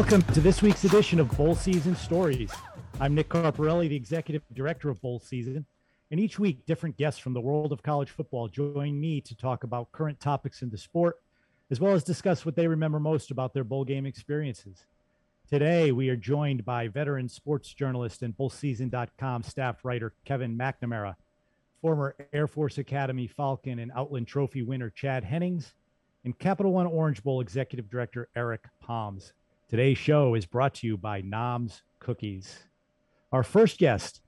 Welcome to this week's edition of Bowl Season Stories. I'm Nick Carparelli, the Executive Director of Bowl Season. And each week, different guests from the world of college football join me to talk about current topics in the sport, as well as discuss what they remember most about their bowl game experiences. Today, we are joined by veteran sports journalist and bowlseason.com staff writer Kevin McNamara, former Air Force Academy Falcon and Outland Trophy winner Chad Hennings, and Capital One Orange Bowl Executive Director Eric Poms. Today's show is brought to you by Nom's Cookies. Our first guest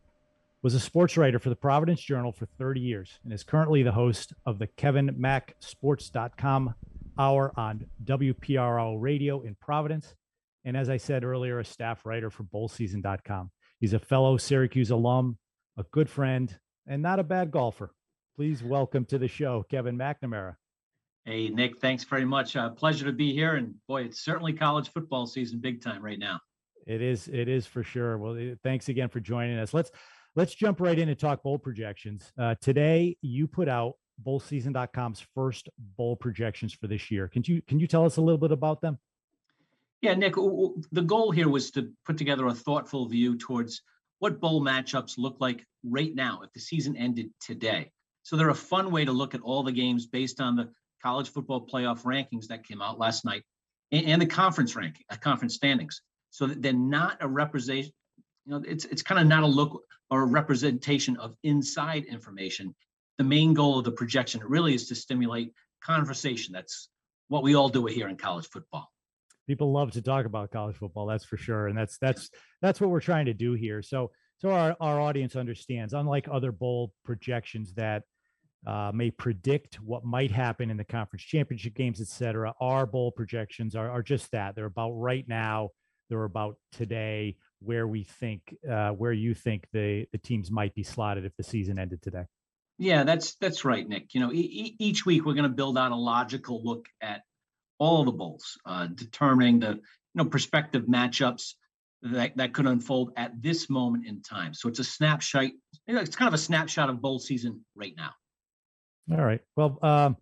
was a sports writer for the Providence Journal for 30 years and is currently the host of the Kevin Mac Sports.com hour on WPRO radio in Providence. And as I said earlier, a staff writer for bowlseason.com. He's a fellow Syracuse alum, a good friend, and not a bad golfer. Please welcome to the show, Kevin McNamara. Hey, Nick, thanks very much. Uh, pleasure to be here. And boy, it's certainly college football season big time right now. It is. It is for sure. Well, thanks again for joining us. Let's let's jump right in and talk bowl projections. Uh, today, you put out bowlseason.com's first bowl projections for this year. Can you can you tell us a little bit about them? Yeah, Nick. The goal here was to put together a thoughtful view towards what bowl matchups look like right now if the season ended today. So they're a fun way to look at all the games based on the college football playoff rankings that came out last night and, and the conference ranking, uh, conference standings. So they're not a representation, you know, it's it's kind of not a look or a representation of inside information. The main goal of the projection really is to stimulate conversation. That's what we all do here in college football. People love to talk about college football, that's for sure, and that's that's that's what we're trying to do here. So so our, our audience understands, unlike other bowl projections that uh, may predict what might happen in the conference championship games, et cetera. Our bowl projections are, are just that. They're about right now. They're about today, where we think, uh, where you think the the teams might be slotted if the season ended today. Yeah, that's that's right, Nick. You know, e- each week we're going to build out a logical look at all the bowls, uh, determining the you know prospective matchups that that could unfold at this moment in time. So it's a snapshot. It's kind of a snapshot of bowl season right now. All right. Well, um,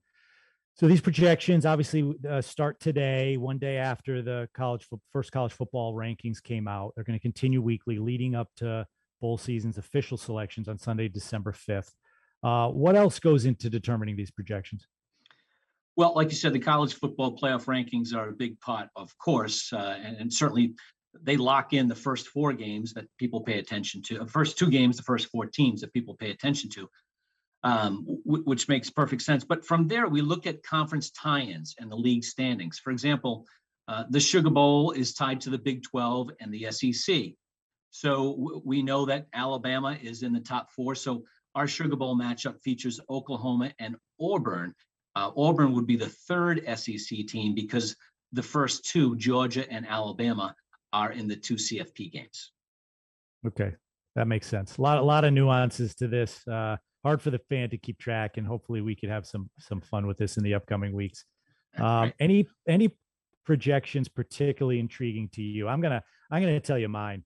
so these projections obviously uh, start today, one day after the college fo- first college football rankings came out. They're going to continue weekly, leading up to bowl season's official selections on Sunday, December fifth. Uh, what else goes into determining these projections? Well, like you said, the college football playoff rankings are a big part, of course, uh, and, and, certainly they lock in the first four games that people pay attention to. The first two games, the first four teams that people pay attention to um, w- which makes perfect sense. But from there, we look at conference tie-ins and the league standings. For example, uh, the Sugar Bowl is tied to the Big 12 and the SEC. So w- we know that Alabama is in the top four. So our Sugar Bowl matchup features Oklahoma and Auburn. Uh, Auburn would be the third SEC team because the first two, Georgia and Alabama, are in the two CFP games. Okay, that makes sense. A lot, a lot of nuances to this. Uh, hard for the fan to keep track, and hopefully we could have some some fun with this in the upcoming weeks. Um, any any projections particularly intriguing to you? I'm gonna I'm gonna tell you mine.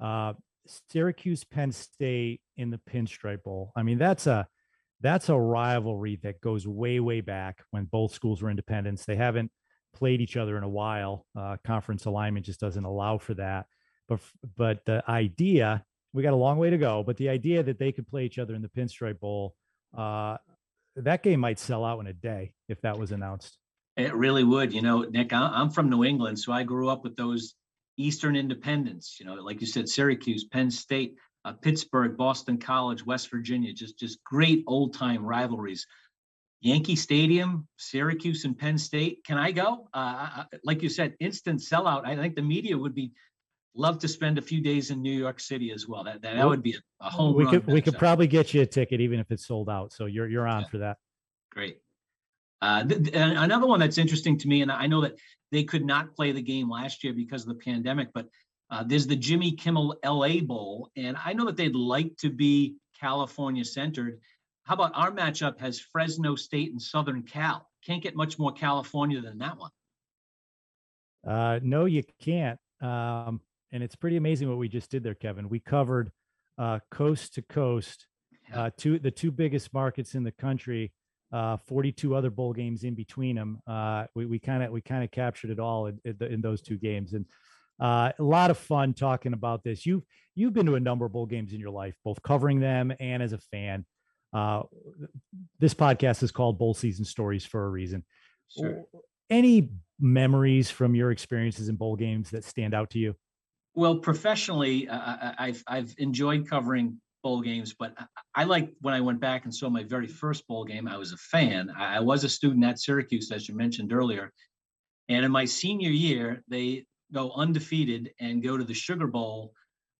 Uh, Syracuse Penn State in the Pinstripe Bowl. I mean that's a that's a rivalry that goes way way back when both schools were independents. They haven't played each other in a while. Uh, conference alignment just doesn't allow for that. But but the idea we got a long way to go, but the idea that they could play each other in the Pinstripe Bowl, uh, that game might sell out in a day if that was announced. It really would. You know, Nick, I'm from New England, so I grew up with those Eastern Independents. You know, like you said, Syracuse, Penn State, uh, Pittsburgh, Boston College, West Virginia, just just great old time rivalries. Yankee Stadium, Syracuse, and Penn State. Can I go? Uh, like you said, instant sellout. I think the media would be love to spend a few days in New York City as well. That that, that would be a, a home. We could we could probably get you a ticket even if it's sold out. So you're you're on yeah. for that. Great. Uh, th- th- another one that's interesting to me, and I know that they could not play the game last year because of the pandemic, but uh, there's the Jimmy Kimmel LA Bowl, and I know that they'd like to be California centered. How about our matchup has Fresno State and Southern Cal? Can't get much more California than that one. Uh, no, you can't. Um, and it's pretty amazing what we just did there, Kevin. We covered uh, coast to coast, uh, two the two biggest markets in the country uh, 42 other bowl games in between them. Uh, we kind of we kind of captured it all in, in, the, in, those two games, and uh, a lot of fun talking about this. You've you've been to a number of bowl games in your life, both covering them and as a fan. Uh, this podcast is called Bowl Season Stories for a reason. Sure. Any memories from your experiences in bowl games that stand out to you? Well, professionally, uh, I've I've enjoyed covering bowl games, but I like when I went back and saw my very first bowl game. I was a fan. I was a student at Syracuse, as you mentioned earlier, and in my senior year, they go undefeated and go to the Sugar Bowl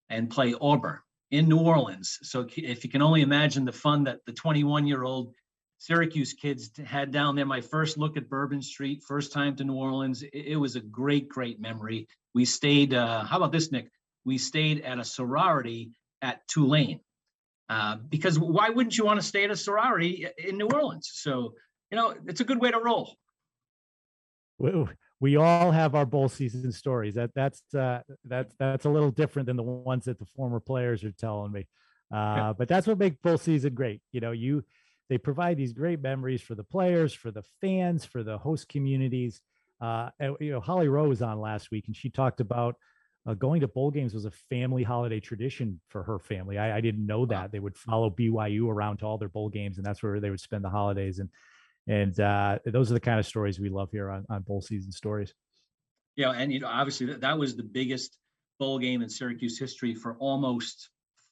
and play Auburn in New Orleans. So if you can only imagine the fun that the 21 year old Syracuse kids had down there. My first look at Bourbon Street, first time to New Orleans. It was a great, great memory. We stayed. Uh, how about this, Nick? We stayed at a sorority at Tulane. Uh, because why wouldn't you want to stay at a sorority in New Orleans? So, you know, it's a good way to roll. We, we all have our bowl season stories. That that's uh, that's that's a little different than the ones that the former players are telling me. Uh, but that's what makes bowl season great. You know, you they provide these great memories for the players, for the fans, for the host communities. Uh, and, you know, Holly Rowe was on last week, and she talked about uh, going to bowl games was a family holiday tradition for her family. I, I didn't know that wow. they would follow BYU around to all their bowl games, and that's where they would spend the holidays. And and uh, those are the kind of stories we love here on, on bowl season stories. Yeah, and you know, obviously that, that was the biggest bowl game in Syracuse history for almost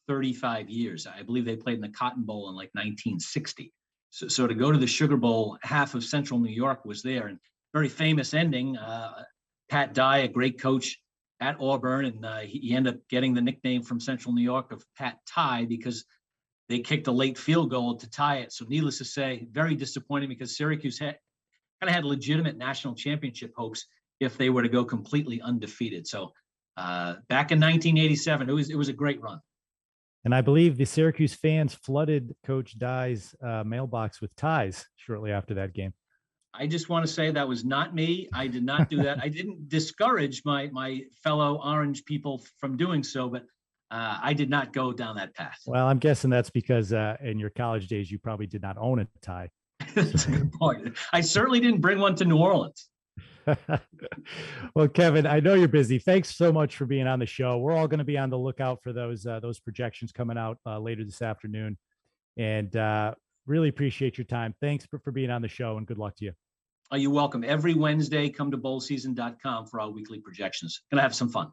35 years. I believe they played in the Cotton Bowl in like 1960. So, so to go to the Sugar Bowl, half of Central New York was there, and very famous ending. Uh, Pat Dye, a great coach at Auburn, and uh, he, ended up getting the nickname from Central New York of Pat Tie because they kicked a late field goal to tie it. So, needless to say, very disappointing because Syracuse had kind of had legitimate national championship hopes if they were to go completely undefeated. So, uh, back in 1987, it was it was a great run. And I believe the Syracuse fans flooded Coach Dye's uh, mailbox with ties shortly after that game. I just want to say that was not me. I did not do that. I didn't discourage my my fellow Orange people from doing so, but uh, I did not go down that path. Well, I'm guessing that's because uh, in your college days you probably did not own a tie. that's a good point. I certainly didn't bring one to New Orleans. well, Kevin, I know you're busy. Thanks so much for being on the show. We're all going to be on the lookout for those uh, those projections coming out uh, later this afternoon, and uh, really appreciate your time. Thanks for, for being on the show, and good luck to you. Are oh, you welcome? Every Wednesday, come to bowlseason.com for our weekly projections. Gonna have some fun.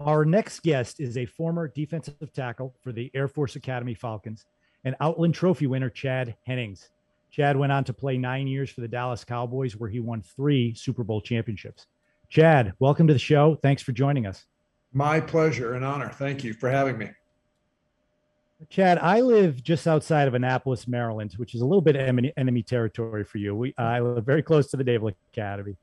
Our next guest is a former defensive tackle for the Air Force Academy Falcons and Outland Trophy winner Chad Hennings. Chad went on to play nine years for the Dallas Cowboys, where he won three Super Bowl championships. Chad, welcome to the show. Thanks for joining us. My pleasure and honor. Thank you for having me. Chad, I live just outside of Annapolis, Maryland, which is a little bit enemy, enemy territory for you. We, I live very close to the Naval Academy,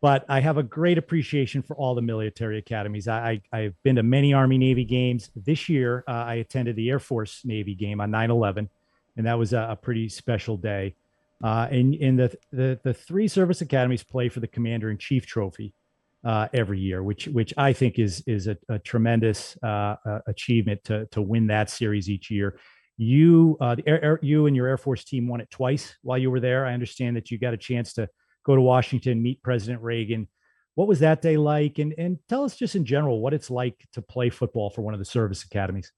but I have a great appreciation for all the military academies. I, I, have been to many Army Navy games. This year, uh, I attended the Air Force Navy game on 9 11 and that was a, a pretty special day. Uh, and in the, the the three service academies play for the Commander in Chief Trophy uh, every year, which which I think is is a, a tremendous uh, uh achievement to to win that series each year. You uh, the Air, you and your Air Force team won it twice while you were there. I understand that you got a chance to go to Washington, meet President Reagan. What was that day like? And and tell us just in general what it's like to play football for one of the service academies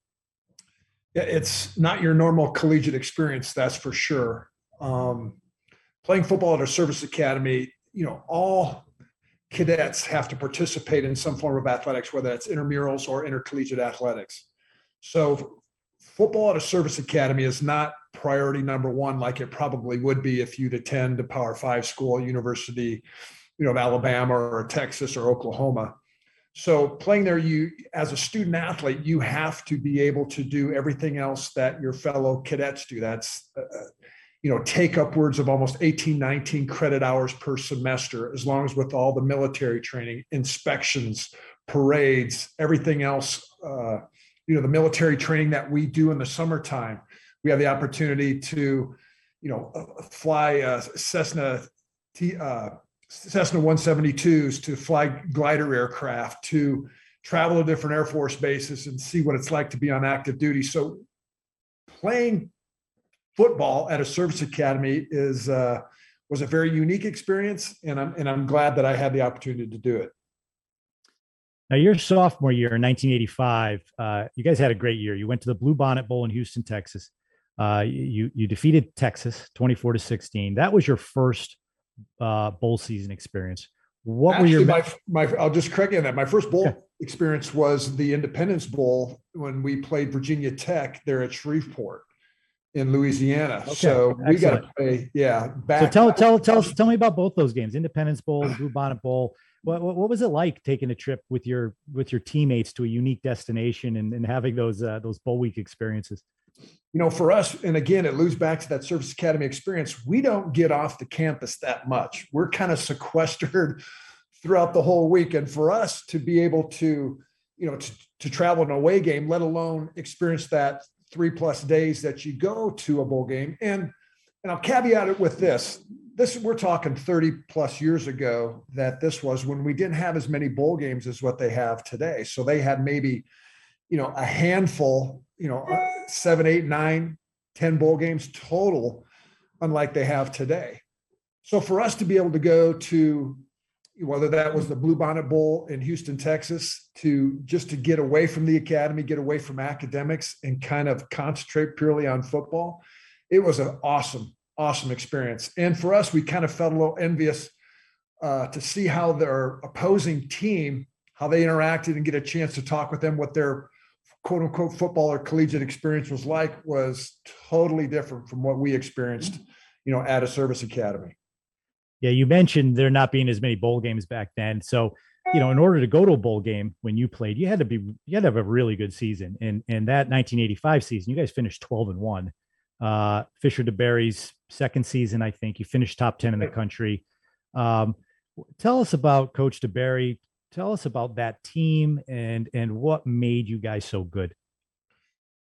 it's not your normal collegiate experience, that's for sure. Um, playing football at a service academy, you know, all cadets have to participate in some form of athletics, whether that's intramurals or intercollegiate athletics. So, football at a service academy is not priority number one like it probably would be if you'd attend a Power Five school, University, you know, of Alabama or Texas or Oklahoma. So playing there, you as a student athlete, you have to be able to do everything else that your fellow cadets do. That's uh, uh you know take upwards of almost 18 19 credit hours per semester as long as with all the military training inspections parades everything else uh, you know the military training that we do in the summertime we have the opportunity to you know uh, fly uh, cessna T, uh, Cessna 172s to fly glider aircraft to travel to different Air Force bases and see what it's like to be on active duty. So playing football at a service academy is uh, was a very unique experience, and I'm and I'm glad that I had the opportunity to do it. Now, your sophomore year in 1985, uh, you guys had a great year. You went to the Blue Bonnet Bowl in Houston, Texas. Uh, you you defeated Texas 24 to 16. That was your first uh, bowl season experience. What Actually, were your my my? I'll just correct you on that. My first bowl yeah. experience was the Independence Bowl when we played Virginia Tech there at Shreveport in Louisiana. Okay. So we got to play, yeah. Back. So tell tell tell us tell me about both those games, Independence Bowl, Blue Bonnet Bowl. What, what, what was it like taking a trip with your with your teammates to a unique destination and, and having those uh, those bowl week experiences? You know, for us, and again, it loops back to that Service Academy experience. We don't get off the campus that much. We're kind of sequestered throughout the whole week, and for us to be able to, you know, to, to travel an away game, let alone experience that three plus days that you go to a bowl game. And and I'll caveat it with this. This we're talking 30 plus years ago that this was when we didn't have as many bowl games as what they have today. So they had maybe, you know, a handful, you know, seven, eight, nine, ten bowl games total, unlike they have today. So for us to be able to go to whether that was the Blue Bonnet Bowl in Houston, Texas, to just to get away from the academy, get away from academics, and kind of concentrate purely on football. It was an awesome, awesome experience. And for us, we kind of felt a little envious uh, to see how their opposing team, how they interacted and get a chance to talk with them, what their quote unquote football or collegiate experience was like was totally different from what we experienced, you know, at a service academy. Yeah, you mentioned there not being as many bowl games back then. So, you know, in order to go to a bowl game when you played, you had to be you had to have a really good season. And and that 1985 season, you guys finished 12 and one. Uh, Fisher DeBerry's second season, I think you finished top 10 in the country. Um, tell us about Coach DeBerry. Tell us about that team and and what made you guys so good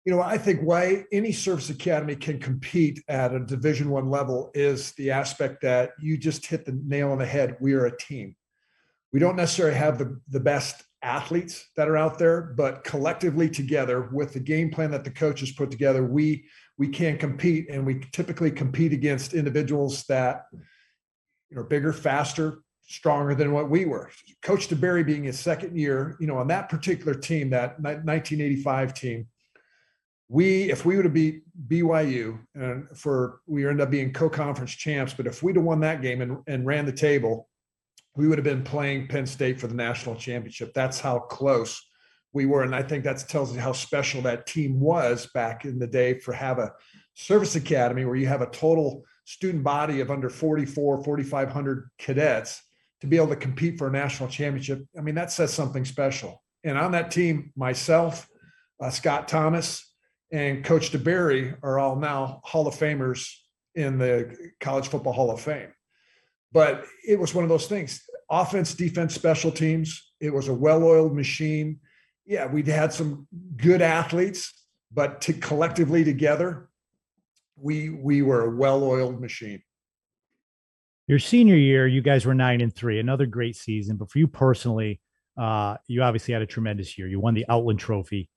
you know i think why any service academy can compete at a division one level is the aspect that you just hit the nail on the head. We are a team. We don't necessarily have the, the best athletes that are out there but collectively together with the game plan that the coaches put together we we can compete and we typically compete against individuals that you know bigger faster stronger than what we were. Coach DeBerry being his second year you know on that particular team that 1985 team we if we would have beat BYU and for we ended up being co-conference champs, but if we'd have won that game and, and ran the table, we would have been playing Penn State for the national championship. That's how close we were. And I think that tells you how special that team was back in the day for have a service academy where you have a total student body of under 44, 4,500 cadets to be able to compete for a national championship. I mean, that says something special. And on that team, myself, uh, Scott Thomas, and Coach DeBerry are all now Hall of Famers in the College Football Hall of Fame. But it was one of those things offense, defense, special teams. It was a well oiled machine. Yeah, we'd had some good athletes, but to collectively together, we we were a well oiled machine. Your senior year, you guys were nine and three, another great season. But for you personally, uh, you obviously had a tremendous year. You won the Outland Trophy.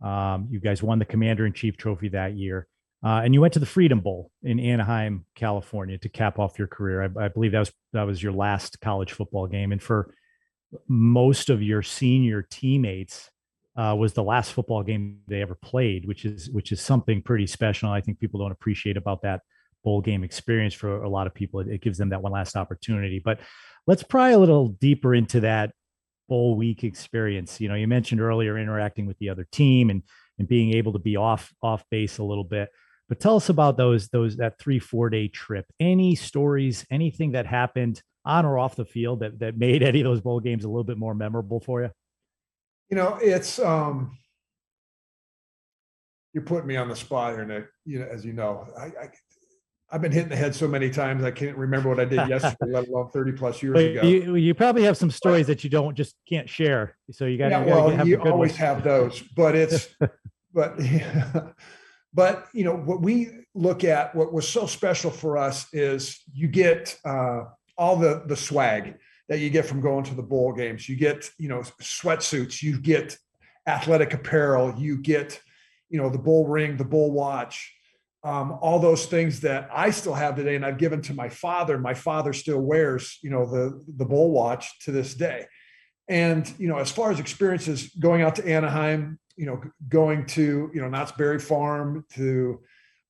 Um, you guys won the Commander in Chief Trophy that year. Uh, and you went to the Freedom Bowl in Anaheim, California, to cap off your career. I, I, believe that was that was your last college football game, and for most of your senior teammates, uh, was the last football game they ever played, which is which is something pretty special. I think people don't appreciate about that bowl game experience for a lot of people. It, it gives them that one last opportunity. But let's pry a little deeper into that bowl week experience. You know, you mentioned earlier interacting with the other team and and being able to be off off base a little bit. But tell us about those those that three four day trip. Any stories, anything that happened on or off the field that that made any of those bowl games a little bit more memorable for you? You know, it's um you're putting me on the spot here, Nick. You know, as you know, I, I I've been hitting the head so many times I can't remember what I did yesterday, let alone 30 plus years ago. You, you probably have some stories that you don't just can't share. So you got yeah, well, have you always have those, but it's but but you know what we look at what was so special for us is you get uh, all the the swag that you get from going to the bowl games. You get you know sweatsuits, you get athletic apparel, you get you know the bull ring, the bull watch um, all those things that I still have today, and I've given to my father. My father still wears, you know, the the bull watch to this day. And you know, as far as experiences going out to Anaheim, you know, going to you know Knott's Berry Farm to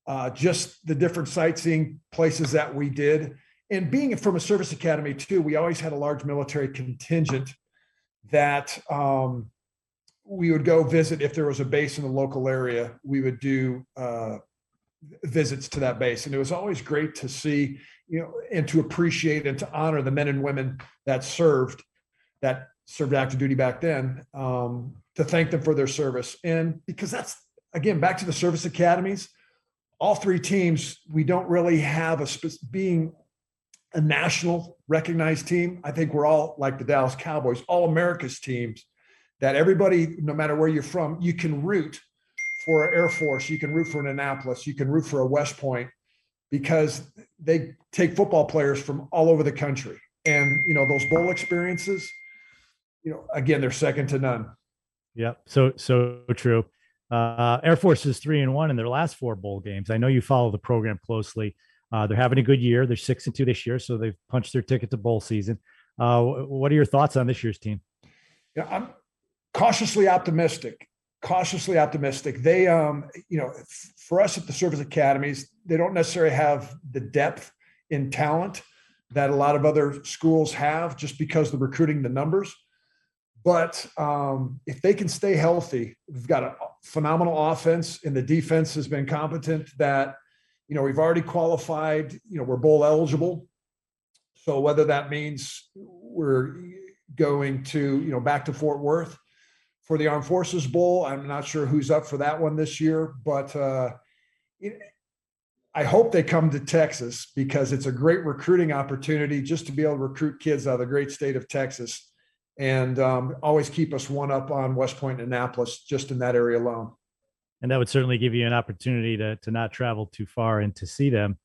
uh, just the different sightseeing places that we did, and being from a service academy too, we always had a large military contingent that um, we would go visit if there was a base in the local area. We would do uh, visits to that base. And it was always great to see, you know, and to appreciate and to honor the men and women that served, that served active duty back then, um, to thank them for their service. And because that's, again, back to the service academies, all three teams, we don't really have a spe- being a national recognized team. I think we're all like the Dallas Cowboys, all America's teams that everybody, no matter where you're from, you can root for Air Force, you can root for an Annapolis, you can root for a West Point because they take football players from all over the country. And, you know, those bowl experiences, you know, again, they're second to none. Yep. So, so true. Uh, Air Force is three and one in their last four bowl games. I know you follow the program closely. Uh, they're having a good year. They're six and two this year, so they've punched their ticket to bowl season. Uh, what are your thoughts on this year's team? Yeah, I'm cautiously optimistic cautiously optimistic. They, um, you know, for us at the service academies, they don't necessarily have the depth in talent that a lot of other schools have, just because the recruiting the numbers. But um, if they can stay healthy, we've got a phenomenal offense, and the defense has been competent. That you know we've already qualified. You know we're bowl eligible. So whether that means we're going to you know back to Fort Worth for the Armed Forces Bowl. I'm not sure who's up for that one this year, but uh, it, I hope they come to Texas because it's a great recruiting opportunity just to be able to recruit kids out of the great state of Texas and um, always keep us one up on West Point and Annapolis just in that area alone. And that would certainly give you an opportunity to, to not travel too far and to see them.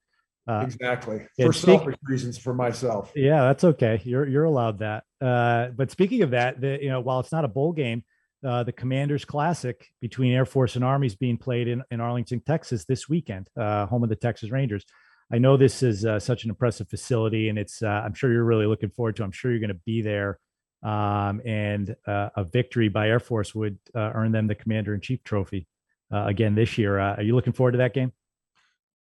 Uh, exactly. For speak, selfish reasons for myself. Yeah, that's okay. You're, you're allowed that. Uh, but speaking of that, the, you know, while it's not a bowl game, uh, the Commanders Classic between Air Force and Army is being played in, in Arlington, Texas this weekend, uh, home of the Texas Rangers. I know this is uh, such an impressive facility, and it's uh, I'm sure you're really looking forward to. I'm sure you're going to be there, um, and uh, a victory by Air Force would earn them the Commander in Chief trophy again this year. are you looking forward to that game?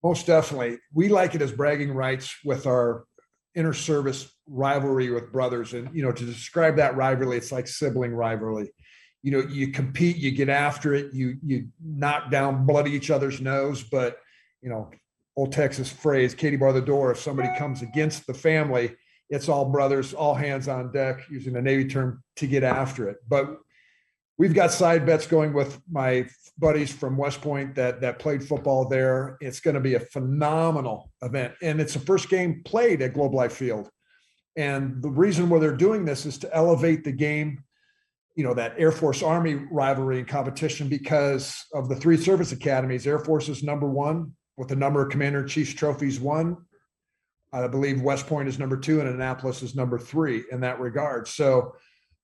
Most definitely. We like it as bragging rights with our inter-service rivalry with brothers, and you know to describe that rivalry, it's like sibling rivalry you know you compete you get after it you you knock down bloody each other's nose. But you know old texas phrase katie bar the door. If somebody comes against the family it's all brothers all hands on deck using a navy term to get after it. But we've got side bets going with my buddies from west point that that played football there. It's going to be a phenomenal event and it's the first game played at globe life field. And the reason why they're doing this is to elevate the game you know that Air Force Army rivalry and competition because of the three service academies. Air Force is number one with the number of Commander in Chiefs trophies won. I believe West Point is number two and Annapolis is number three in that regard. So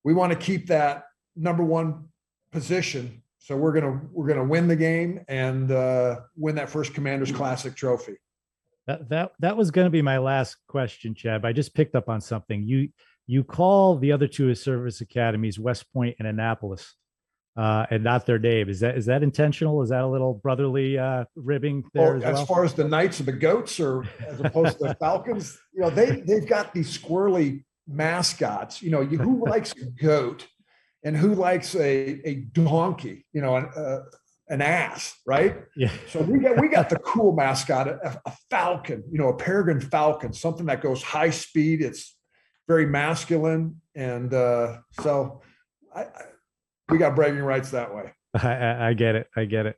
we want to keep that number one position. So we're gonna we're gonna win the game and uh, win that first Commanders Classic trophy. That that that was going to be my last question, Chad. I just picked up on something you you call the other two service academies West Point and Annapolis, uh, and not their name. Is that is that intentional? Is that a little brotherly uh, ribbing there? Well, as, well? far as the Knights of the Goats, or as opposed to the Falcons, you know, they they've got these squirrely mascots. You know, you, who likes a goat, and who likes a a donkey? You know, an, uh, an ass, right? Yeah. So we got we got the cool mascot, a, a falcon. You know, a peregrine falcon, something that goes high speed. It's very masculine, and uh, so I, I, we got bragging rights that way. I, I, get it. I get it.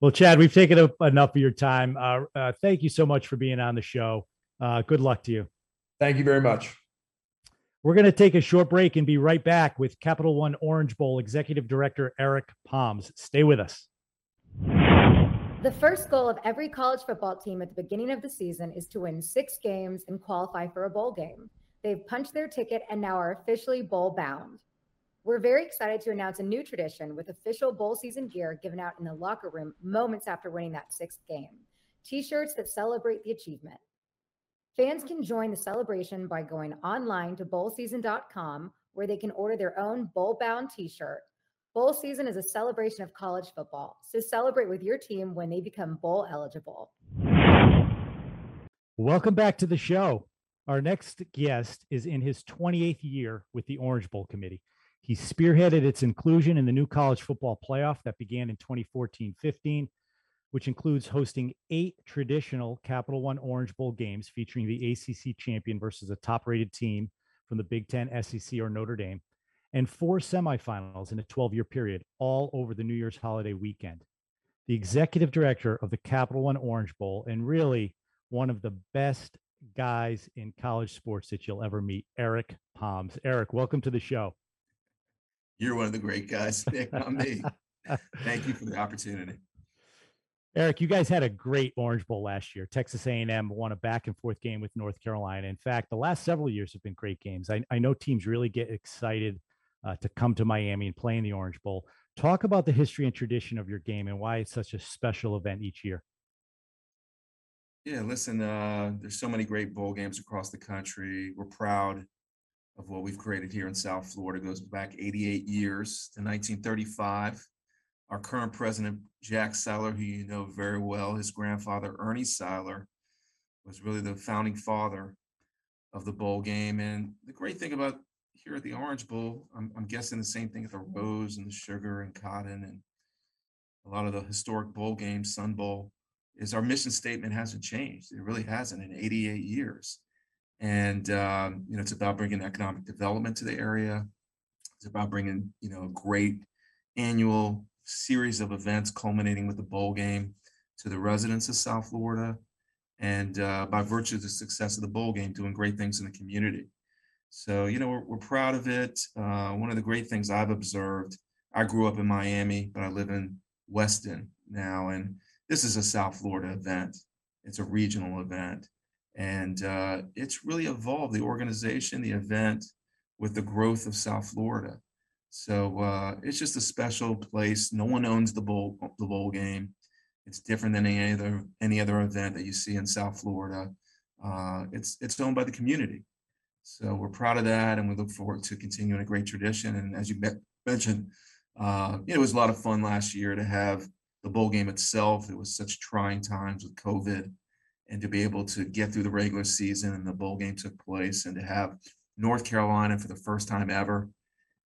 Well, Chad, we've taken up enough of your time. Uh, uh, thank you so much for being on the show. Uh, good luck to you. Thank you very much. We're going to take a short break and be right back with Capital One Orange Bowl Executive Director Eric Poms. Stay with us. The first goal of every college football team at the beginning of the season is to win six games and qualify for a bowl game. They've punched their ticket and now are officially bowl bound. We're very excited to announce a new tradition with official bowl season gear given out in the locker room moments after winning that sixth game. t shirts that celebrate the achievement. Fans can join the celebration by going online to bowlseason.com where they can order their own bowl bound t shirt. Bowl season is a celebration of college football, so celebrate with your team when they become bowl eligible. Welcome back to the show. Our next guest is in his 28th year with the Orange Bowl Committee. He spearheaded its inclusion in the new college football playoff that began in 2014 15, which includes hosting eight traditional Capital One Orange Bowl games featuring the ACC champion versus a top rated team from the Big Ten, SEC, or Notre Dame, and four semifinals in a 12 year period, all over the New Year's holiday weekend. The executive director of the Capital One Orange Bowl, and really one of the best guys in college sports that you'll ever meet, Eric Poms. Eric, welcome to the show. You're one of the great guys, Nick, not me. Thank you for the opportunity. Eric, you guys had a great Orange Bowl last year. Texas A&M won a back and forth game with North Carolina. In fact, the last several years have been great games. I, I know teams really get excited uh, to come to Miami and play in the Orange Bowl. Talk about the history and tradition of your game and why it's such a special event each year. Yeah, listen, uh, there's so many great bowl games across the country. We're proud of what we've created here in South Florida. It goes back 88 years to 1935. Our current president, Jack Seiler, who you know very well, his grandfather, Ernie Seiler, was really the founding father of the bowl game. And the great thing about here at the Orange Bowl, I'm, I'm guessing the same thing at the Rose and the Sugar and Cotton and a lot of the historic bowl games, Sun Bowl, is our mission statement hasn't changed. It really hasn't in 88 years. And, um, you know, it's about bringing economic development to the area. It's about bringing, you know, a great annual series of events culminating with the bowl game to the residents of South Florida. And uh, by virtue of the success of the bowl game, doing great things in the community. So, you know, we're, we're proud of it. Uh, one of the great things I've observed, I grew up in Miami, but I live in Weston now. And this is a South Florida event. It's a regional event. And uh, it's really evolved the organization, the event, with the growth of South Florida. So uh, it's just a special place. No one owns the bowl the bowl game. It's different than any other any other event that you see in South Florida. Uh, it's it's owned by the community. So we're proud of that, and we look forward to continuing a great tradition. And as you mentioned, uh, it was a lot of fun last year to have the bowl game itself. It was such trying times with COVID, and to be able to get through the regular season and the bowl game took place, and to have North Carolina for the first time ever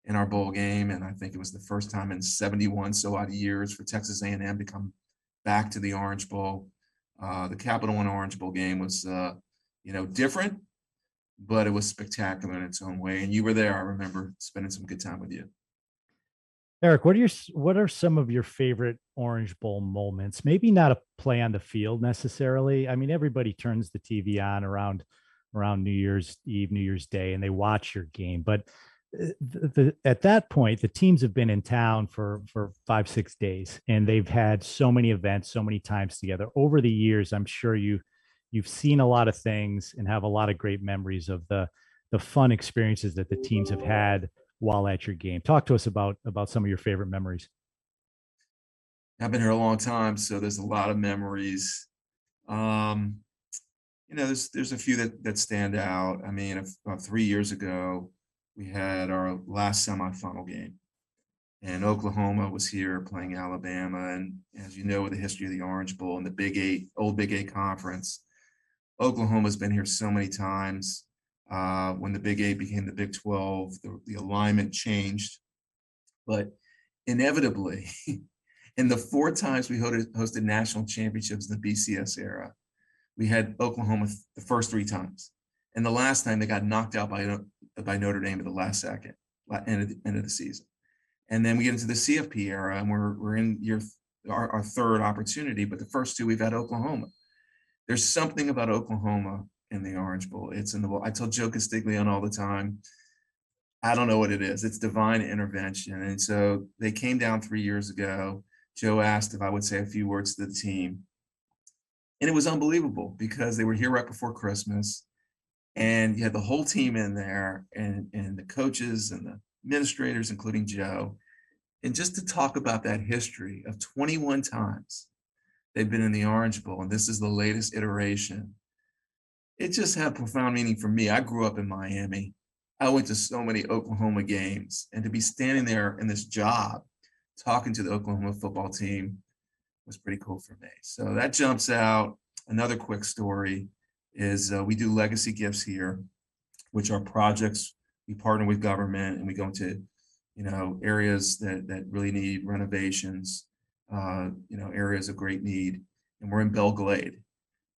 in our bowl game, and I think it was the first time in 71 so odd years for Texas A&M to come back to the Orange Bowl. Uh, the Capital One Orange Bowl game was, uh, you know, different, but it was spectacular in its own way. And you were there. I remember spending some good time with you. Eric, what are your what are some of your favorite Orange Bowl moments? Maybe not a play on the field necessarily. I mean, everybody turns the TV on around around New Year's Eve, New Year's Day, and they watch your game. But uh, the, the, at that point, the teams have been in town for for five six days, and they've had so many events, so many times together over the years. I'm sure you you've seen a lot of things and have a lot of great memories of the the fun experiences that the teams have had while at your game. Talk to us about about some of your favorite memories. I've been here a long time, so there's a lot of memories. Um, you know, there's there's a few that that stand out. I mean, about three years ago, we had our last semifinal game, and Oklahoma was here playing Alabama. And as you know, with the history of the Orange Bowl and the Big Eight, old Big Eight conference, Oklahoma's been here so many times. Uh, when the Big Eight became the Big 12, the, the alignment changed. But inevitably, in the four times we hosted, hosted national championships in the BCS era, we had Oklahoma the first three times. And the last time they got knocked out by, by Notre Dame at the last second, end of the, end of the season. And then we get into the CFP era, and we're, we're in our, our third opportunity, but the first two we've had Oklahoma. There's something about Oklahoma in the Orange Bowl. It's in the bowl. I tell Joe Castiglione all the time, I don't know what it is. It's divine intervention. And so they came down three years ago. Joe asked if I would say a few words to the team. And it was unbelievable because they were here right before Christmas. And you had the whole team in there and, and the coaches and the administrators, including Joe. And just to talk about that history of 21 times they've been in the Orange Bowl, and this is the latest iteration. It just had profound meaning for me. I grew up in Miami. I went to so many Oklahoma games, and to be standing there in this job, talking to the Oklahoma football team, was pretty cool for me. So that jumps out. Another quick story is uh, we do legacy gifts here, which are projects we partner with government and we go into, you know, areas that that really need renovations, uh, you know, areas of great need. And we're in Belle Glade,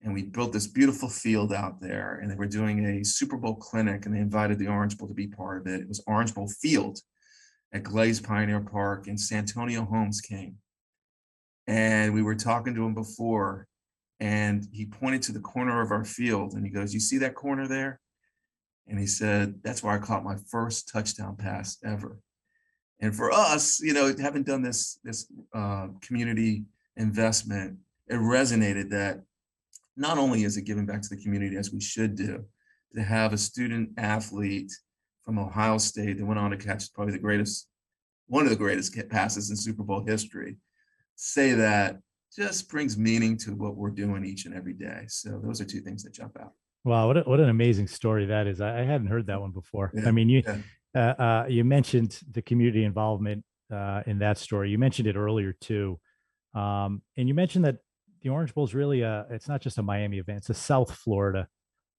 and we built this beautiful field out there, and they were doing a Super Bowl clinic, and they invited the Orange Bowl to be part of it. It was Orange Bowl Field at Glades Pioneer Park, and Santonio Holmes came and we were talking to him before, and he pointed to the corner of our field and he goes, You see that corner there? And he said, That's where I caught my first touchdown pass ever. And for us, you know, having done this this uh, community investment, it resonated that not only is it giving back to the community as we should do, to have a student athlete from Ohio State that went on to catch probably the greatest, one of the greatest passes in Super Bowl history, say that just brings meaning to what we're doing each and every day. So those are two things that jump out. Wow, what a, what an amazing story that is! I, I hadn't heard that one before. Yeah, I mean, you yeah. uh, uh, you mentioned the community involvement uh, in that story. You mentioned it earlier too, um, and you mentioned that the Orange Bowl is really a it's not just a Miami event; it's a South Florida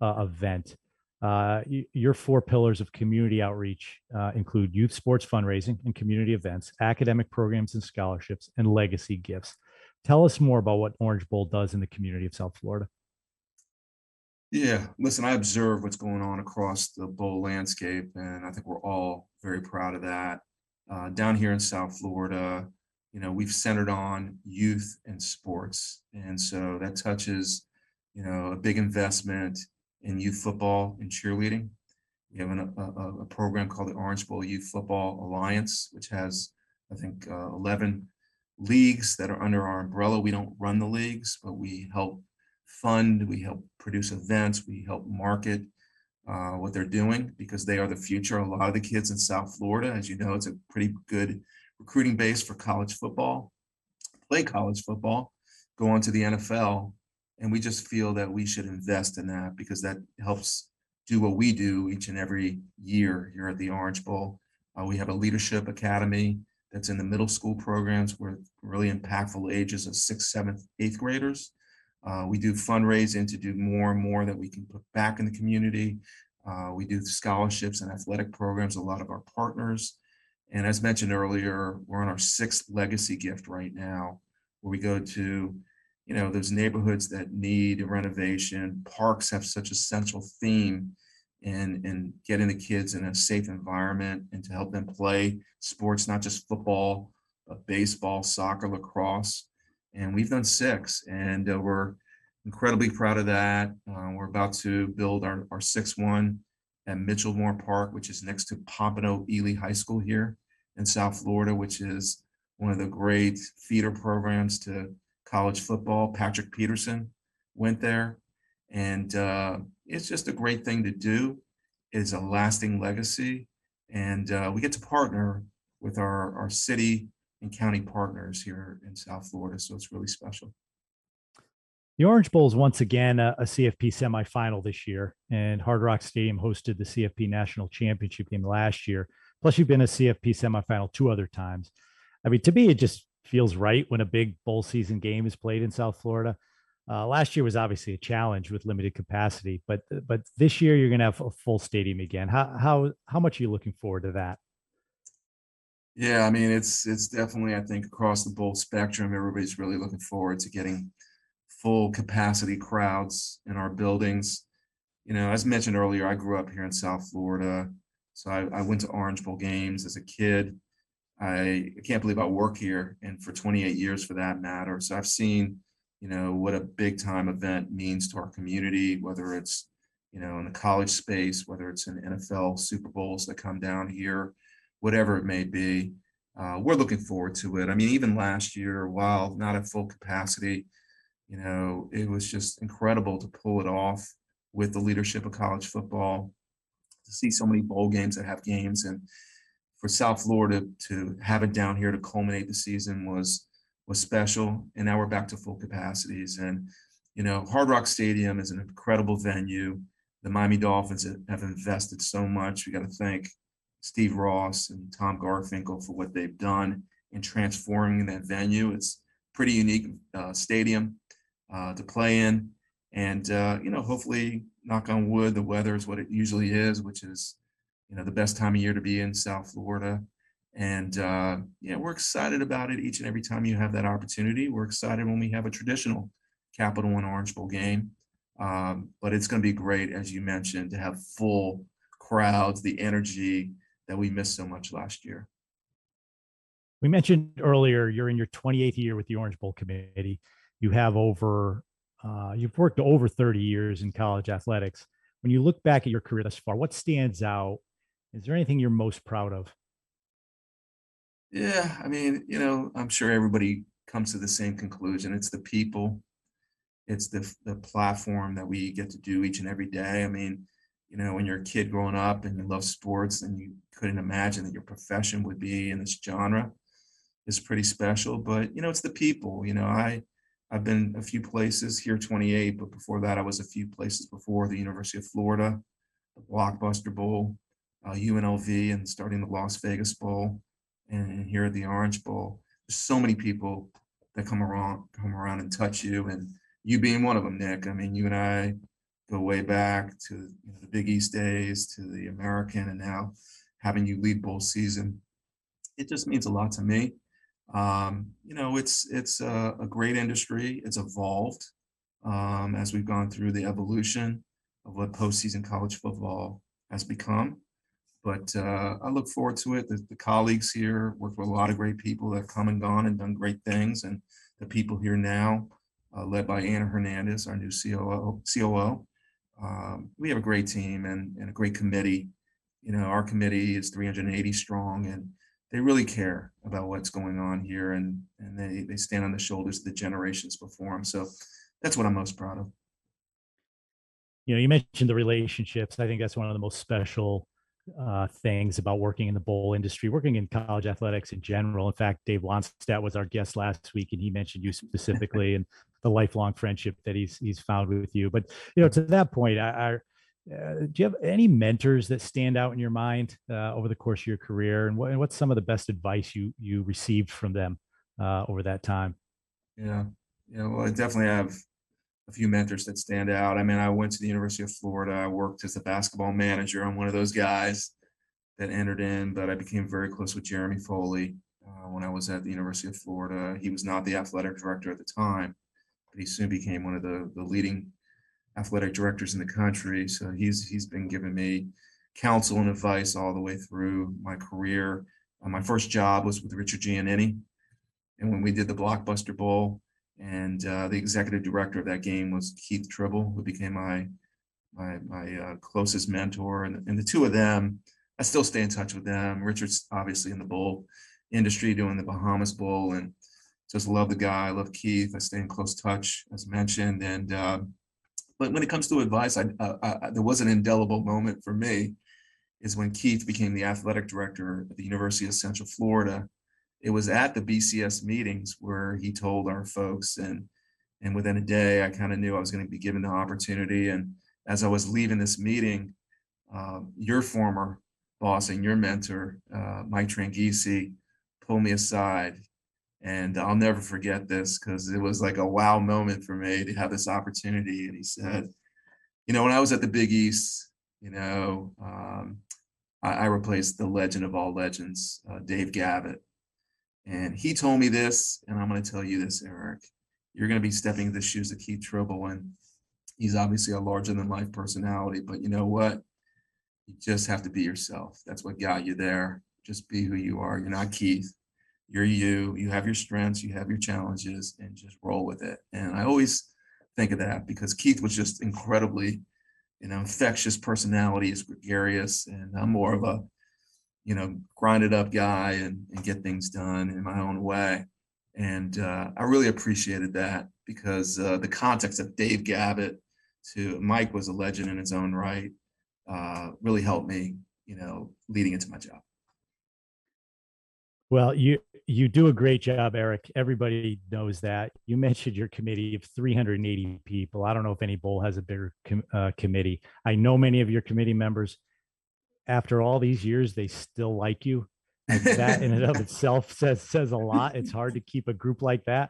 uh, event. Uh, your four pillars of community outreach uh, include youth sports fundraising and community events, academic programs and scholarships, and legacy gifts. Tell us more about what Orange Bowl does in the community of South Florida. Yeah, listen, I observe what's going on across the bowl landscape, and I think we're all very proud of that. Uh, down here in South Florida, you know, we've centered on youth and sports, and so that touches, you know, a big investment in youth football and cheerleading. We have an, a, a, program called the Orange Bowl Youth Football Alliance, which has, I think, uh, 11 leagues that are under our umbrella. We don't run the leagues, but we help fund, we help produce events, we help market uh, what they're doing because they are the future. A lot of the kids in South Florida, as you know, it's a pretty good recruiting base for college football, play college football, go on to the NFL, and we just feel that we should invest in that because that helps do what we do each and every year here at the Orange Bowl. Uh, we have a leadership academy that's in the middle school programs with really impactful ages of sixth, seventh, eighth graders. Uh, we do fundraising to do more and more that we can put back in the community. Uh, we do scholarships and athletic programs, a lot of our partners. And as mentioned earlier, we're on our sixth legacy gift right now, where we go to you know those neighborhoods that need a renovation. Parks have such a central theme in in getting the kids in a safe environment and to help them play sports not just football but baseball soccer lacrosse. And we've done six and uh, we're incredibly proud of that. Uh, we're about to build our, our sixth one at Mitchell Moore park which is next to pompano ely high school here in south florida which is one of the great feeder programs to college football. Patrick Peterson went there, and uh, it's just a great thing to do. It's a lasting legacy, and uh, we get to partner with our our city and county partners here in South Florida, so it's really special. The Orange Bowl is once again a, a, CFP semifinal this year, and Hard Rock Stadium hosted the CFP National Championship game last year. Plus, you've been a CFP semifinal two other times. I mean, to me, it just feels right when a big bowl season game is played in South Florida. Uh, last year was obviously a challenge with limited capacity, but but this year you're going to have a full stadium again. How how how much are you looking forward to that? Yeah, I mean it's it's definitely I think across the bowl spectrum, everybody's really looking forward to getting full capacity crowds in our buildings. You know, as mentioned earlier, I grew up here in South Florida, so I, I went to Orange Bowl games as a kid. I, can't believe I work here and for 28 years for that matter. So I've seen, you know, what a big time event means to our community, whether it's, you know, in the college space, whether it's in NFL Super Bowls that come down here, whatever it may be. Uh, we're looking forward to it. I mean, even last year, while not at full capacity, you know, it was just incredible to pull it off with the leadership of college football, to see so many bowl games that have games and for South Florida to have it down here to culminate the season was was special, and now we're back to full capacities. And you know, Hard Rock Stadium is an incredible venue. The Miami Dolphins have invested so much. We got to thank Steve Ross and Tom Garfinkel for what they've done in transforming that venue. It's pretty unique uh, stadium uh, to play in, and uh, you know, hopefully, knock on wood, the weather is what it usually is, which is you know the best time of year to be in South Florida. And uh, yeah, we're excited about it each and every time you have that opportunity. We're excited when we have a traditional Capital One Orange Bowl game. Um, but it's going to be great, as you mentioned, to have full crowds, the energy that we missed so much last year. We mentioned earlier you're in your 28th year with the Orange Bowl Committee. You have over, uh, you've worked over 30 years in college athletics. When you look back at your career thus far, what stands out? Is there anything you're most proud of? Yeah, I mean, you know, I'm sure everybody comes to the same conclusion. It's the people, it's the the platform that we get to do each and every day. I mean, you know, when you're a kid growing up and you love sports and you couldn't imagine that your profession would be in this genre is pretty special. But you know, it's the people. You know, I I've been a few places here 28, but before that I was a few places before the University of Florida, the Blockbuster Bowl, uh, UNLV, and starting the Las Vegas Bowl and here at the Orange Bowl. There's so many people that come around, come around and touch you, and you being one of them, Nick. I mean, you and I go way back to you know, the Big East days, to the American, and now having you lead bowl season. It just means a lot to me. Um, you know, it's it's a, a, great industry. It's evolved um, as we've gone through the evolution of what postseason college football has become. But uh, I look forward to it. The, the, colleagues here work with a lot of great people that have come and gone and done great things, and the people here now, uh, led by Anna Hernandez, our new COO. COO. Um, we have a great team and, and a great committee. You know, our committee is 380 strong, and they really care about what's going on here, and and they they stand on the shoulders of the generations before them. So that's what I'm most proud of. You know, you mentioned the relationships. I think that's one of the most special uh, things about working in the bowl industry, working in college athletics in general. In fact, Dave Wannstedt was our guest last week, and he mentioned you specifically and the lifelong friendship that he's he's found with you. But you know, to that point, I, I uh, do you have any mentors that stand out in your mind uh, over the course of your career, and, what, and, what's some of the best advice you you received from them uh, over that time? Yeah, yeah. Well, I definitely have a few mentors that stand out. I mean, I went to the University of Florida. I worked as a basketball manager. I'm one of those guys that entered in, but I became very close with Jeremy Foley uh, when I was at the University of Florida. He was not the athletic director at the time, but he soon became one of the, the leading athletic directors in the country. So he's he's been giving me counsel and advice all the way through my career. Uh, my first job was with Richard Giannini, and when we did the Blockbuster Bowl, and uh, the executive director of that game was Keith Tribble, who became my my my uh, closest mentor, and, and the two of them, I still stay in touch with them. Richard's obviously in the bowl industry, doing the Bahamas Bowl, and just love the guy. I love Keith. I stay in close touch, as mentioned, and uh, but when it comes to advice, I, I, there was an indelible moment for me, is when Keith became the athletic director at the University of Central Florida. It was at the BCS meetings where he told our folks and and within a day I kind of knew I was going to be given the opportunity. And as I was leaving this meeting uh, your former boss and your mentor uh, Mike Tranghese pulled me aside and I'll never forget this because it was like a wow moment for me to have this opportunity and he said you know when I was at the Big East you know um, I, I, replaced the legend of all legends uh, Dave Gavitt and he told me this, and I'm going to tell you this, Eric. You're going to be stepping into the shoes of Keith Tribble, and he's obviously a larger than life personality. But you know what? You just have to be yourself. That's what got you there. Just be who you are. You're not Keith. You're you. You have your strengths, you have your challenges, and just roll with it. And I always think of that because Keith was just incredibly, you know, infectious personality, is gregarious, and I'm more of a you know, grind it up guy and, and get things done in my own way. And uh, I really appreciated that because uh, the context of Dave Gavitt to Mike was a legend in his own right, uh, really helped me, you know, leading into my job. Well, you you do a great job, Eric. Everybody knows that. You mentioned your committee of 380 people. I don't know if any bowl has a bigger com- uh, committee. I know many of your committee members. After all these years, they still like you. And that in and of itself says says a lot. It's hard to keep a group like that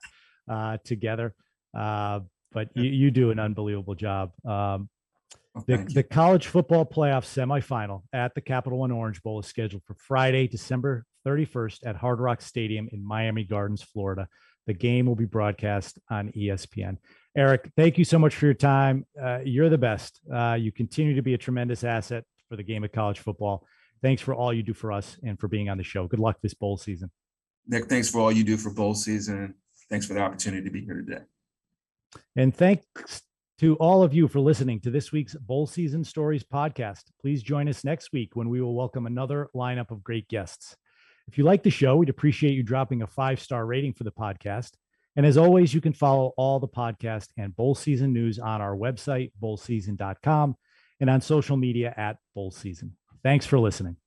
uh, together, uh, but you, you do an unbelievable job. Um, The, the college football playoff semifinal at the Capital One Orange Bowl is scheduled for Friday, December 31st at Hard Rock Stadium in Miami Gardens, Florida. The game will be broadcast on ESPN. Eric, thank you so much for your time. Uh, you're the best. Uh, you continue to be a tremendous asset for the game of college football. Thanks for all you do for us and for being on the show. Good luck this bowl season. Nick, thanks for all you do for bowl season. Thanks for the opportunity to be here today. And thanks to all of you for listening to this week's Bowl Season Stories podcast. Please join us next week when we will welcome another lineup of great guests. If you like the show, we'd appreciate you dropping a five star rating for the podcast. And as always, you can follow all the podcast and bowl season news on our website, bowlseason.com, and on social media at bowl season. Thanks for listening.